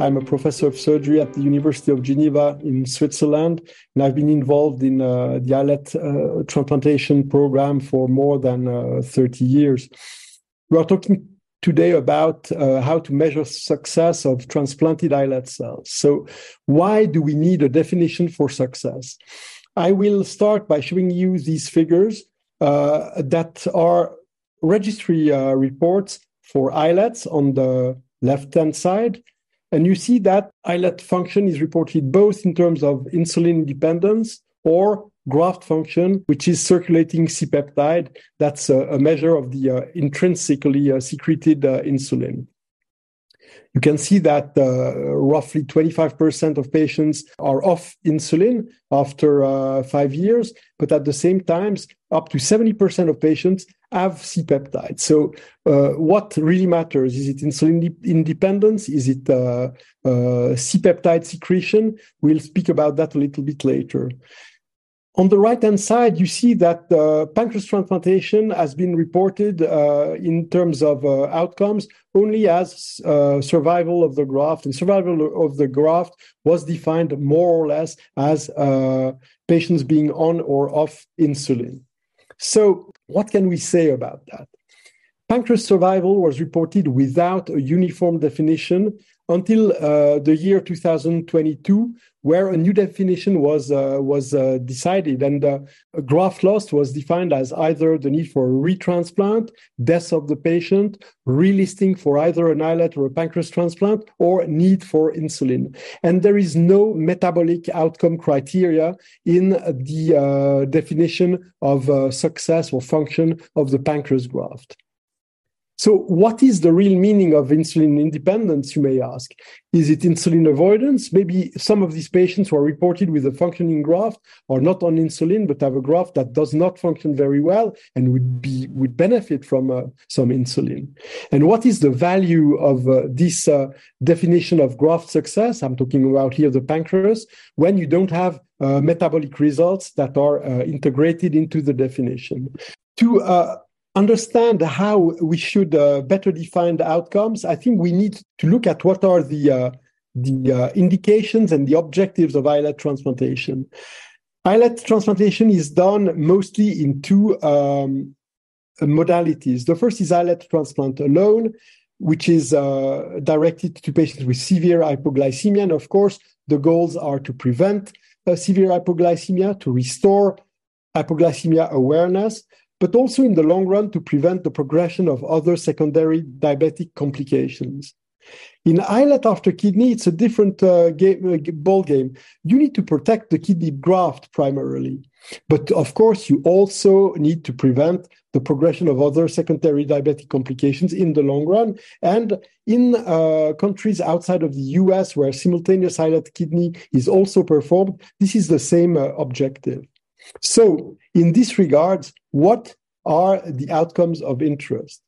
I'm a professor of surgery at the University of Geneva in Switzerland, and I've been involved in uh, the islet uh, transplantation program for more than uh, 30 years. We are talking today about uh, how to measure success of transplanted islet cells. So, why do we need a definition for success? I will start by showing you these figures uh, that are registry uh, reports for islets on the left hand side and you see that islet function is reported both in terms of insulin dependence or graft function, which is circulating C peptide. That's a, a, measure of the uh, intrinsically uh, secreted uh, insulin. You can see that uh, roughly 25% of patients are off insulin after uh, five years, but at the same time, up to 70% of patients have C peptide. So, uh, what really matters is it insulin independence? Is it uh, uh, C peptide secretion? We'll speak about that a little bit later. On the right hand side, you see that uh, pancreas transplantation has been reported uh, in terms of uh, outcomes only as uh, survival of the graft, and survival of the graft was defined more or less as uh, patients being on or off insulin. So, what can we say about that? Pancreas survival was reported without a uniform definition until uh, the year 2022, where a new definition was uh, was uh, decided, and uh, graft loss was defined as either the need for a retransplant, death of the patient, relisting for either an islet or a pancreas transplant, or need for insulin. And there is no metabolic outcome criteria in the uh, definition of uh, success or function of the pancreas graft. So, what is the real meaning of insulin independence, you may ask? Is it insulin avoidance? Maybe some of these patients who are reported with a functioning graft are not on insulin, but have a graft that does not function very well and would be would benefit from uh, some insulin. And what is the value of uh, this uh, definition of graft success? I'm talking about here the pancreas, when you don't have uh, metabolic results that are uh, integrated into the definition. To uh, understand how we should uh, better define the outcomes, I think we need to look at what are the uh, the uh, indications and the objectives of islet transplantation. Islet transplantation is done mostly in two um, modalities. The first is islet transplant alone, which is uh, directed to patients with severe hypoglycemia. And of course, the goals are to prevent uh, severe hypoglycemia, to restore hypoglycemia awareness, but also in the long run to prevent the progression of other secondary diabetic complications. In islet after kidney, it's a different uh, game, uh, ball game. You need to protect the kidney graft primarily, but of course, you also need to prevent the progression of other secondary diabetic complications in the long run. And in uh, countries outside of the US, where simultaneous islet kidney is also performed, this is the same uh, objective. So, in this regard, what are the outcomes of interest?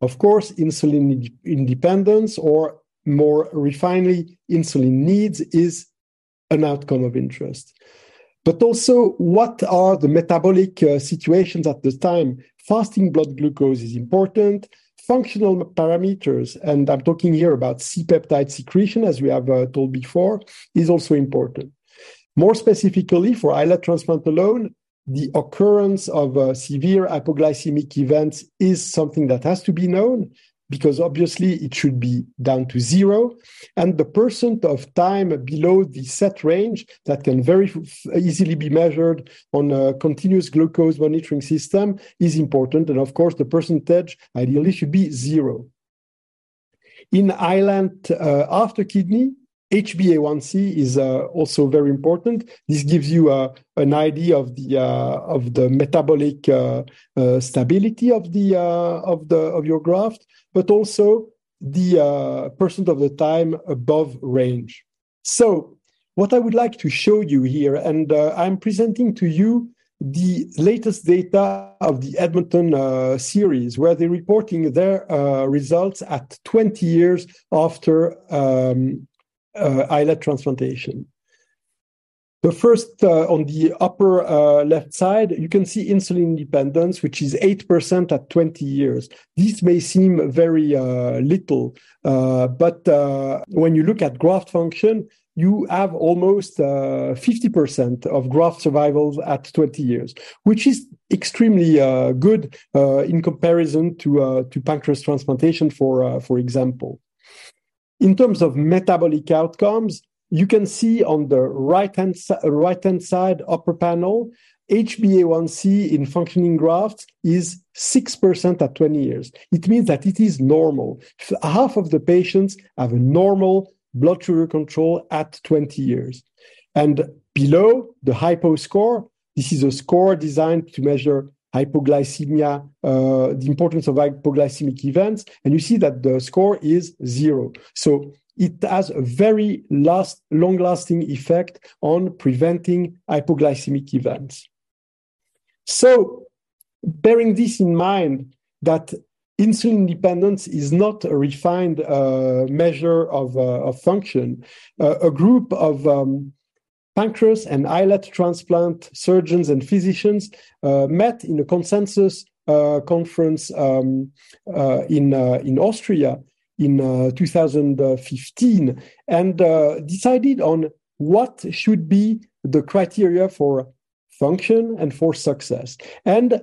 Of course, insulin independence, or more refinedly, insulin needs, is an outcome of interest. But also, what are the metabolic uh, situations at the time? Fasting blood glucose is important. Functional parameters, and I'm talking here about C peptide secretion, as we have uh, told before, is also important. More specifically, for islet transplant alone, the occurrence of uh, severe hypoglycemic events is something that has to be known because obviously it should be down to zero. And the percent of time below the set range that can very easily be measured on a continuous glucose monitoring system is important. And of course, the percentage ideally should be zero. In islet uh, after kidney, HbA1c is uh, also very important. This gives you uh, an idea of the uh, of the metabolic uh, uh, stability of the uh, of the of your graft, but also the percent of the time above range. So, what I would like to show you here, and I'm presenting to you the latest data of the Edmonton uh, series, where they're reporting their uh, results at 20 years after um, islet transplantation. The first, uh, on the upper uh, left side, you can see insulin independence, which is 8% at 20 years. This may seem very uh, little, but when you look at graft function, you have almost uh, 50% of graft survival at 20 years, which is extremely uh, good uh, in comparison to, uh, to pancreas transplantation, for, uh, for example. In terms of metabolic outcomes, you can see on the right-hand, right-hand side upper panel, HbA1c in functioning grafts is 6% at 20 years. It means that it is normal. Half of the patients have a normal blood sugar control at 20 years. And below the hypo score, this is a score designed to measure hypoglycemia, uh, the importance of hypoglycemic events. And you see that the score is zero. So it has a very last, long lasting effect on preventing hypoglycemic events. So, bearing this in mind, that insulin dependence is not a refined uh, measure of, uh, of function. Uh, a group of um, pancreas and islet transplant surgeons and physicians uh, met in a consensus uh, conference um, uh, in, in Austria in 2015 and decided on what should be the criteria for function and for success. And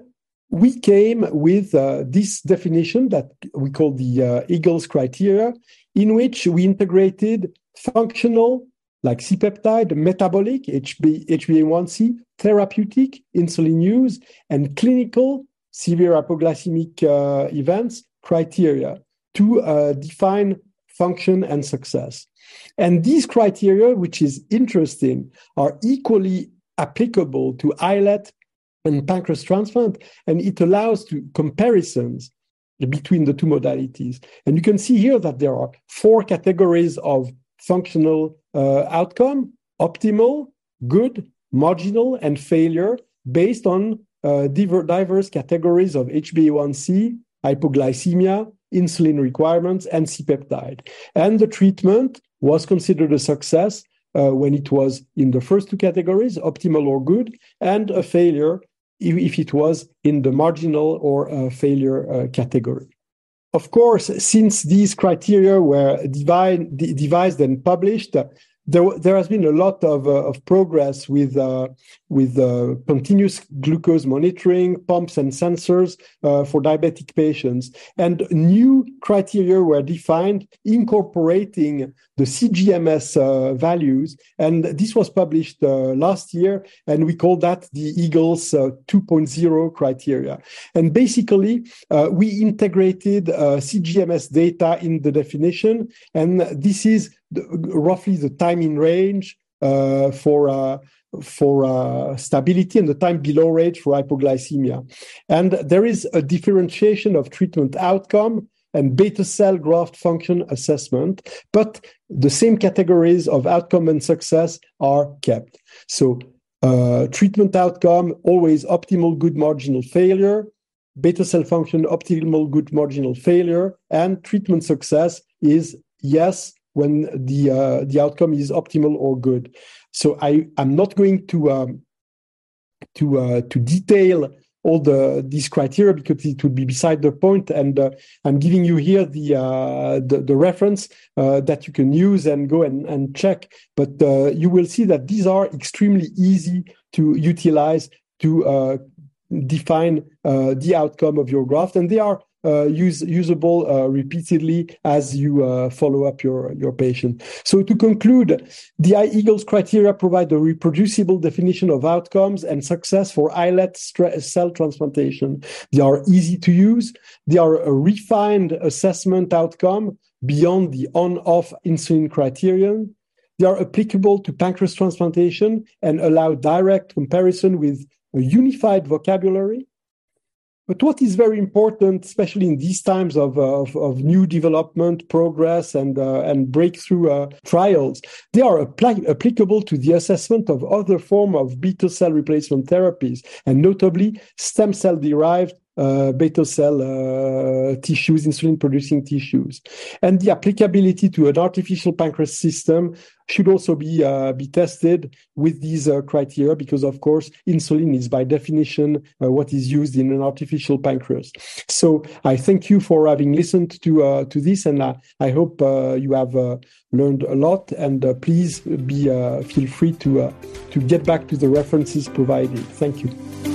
we came with uh, this definition that we call the uh, Igls criteria, in which we integrated functional, like C peptide, metabolic, HB, HbA1c, therapeutic, insulin use, and clinical, severe hypoglycemic uh, events criteria to uh, define function and success. And these criteria, which is interesting, are equally applicable to islet and pancreas transplant, and it allows to comparisons between the two modalities. And you can see here that there are four categories of functional uh, outcome: optimal, good, marginal, and failure, based on uh, diverse categories of HbA1c, hypoglycemia, insulin requirements, and C-peptide. And the treatment was considered a success uh, when it was in the first two categories, optimal or good, and a failure if it was in the marginal or uh, failure uh, category. Of course, since these criteria were devised and published, there, there has been a lot of, uh, of progress with, uh, with uh, continuous glucose monitoring, pumps, and sensors uh, for diabetic patients. And new criteria were defined incorporating the CGMS uh, values. And this was published uh, last year, and we call that the Igls 2.0 criteria. And basically, we integrated CGMS data in the definition, and this is roughly the time in range uh, for uh, for uh, stability and the time below range for hypoglycemia. And there is a differentiation of treatment outcome and beta cell graft function assessment, but the same categories of outcome and success are kept. So uh, treatment outcome, always optimal good marginal failure, beta cell function, optimal good marginal failure, and treatment success is yes, when the uh, the outcome is optimal or good. So I am not going to um, to uh, to detail all the these criteria because it would be beside the point. And uh, i'm giving you here the uh, the, the, reference uh, that you can use and go and, and check. But uh, you will see that these are extremely easy to utilize to uh, define uh, the outcome of your graft. And they are use, usable uh, repeatedly as you uh, follow up your, your patient. So to conclude, the Igls criteria provide a reproducible definition of outcomes and success for islet cell transplantation. They are easy to use. They are a refined assessment outcome beyond the on-off insulin criterion. They are applicable to pancreas transplantation and allow direct comparison with a unified vocabulary But what is very important, especially in these times of, of, of new development, progress, and, uh, and breakthrough uh, trials, they are apply- applicable to the assessment of other form of beta cell replacement therapies, and notably stem cell derived uh, beta cell uh, tissues, insulin producing tissues. And the applicability to an artificial pancreas system should also be uh, be tested with these uh, criteria because of course insulin is by definition uh, what is used in an artificial pancreas. So i thank you for having listened to uh, to this and i hope you have learned a lot. And please be feel free to to get back to the references provided. Thank you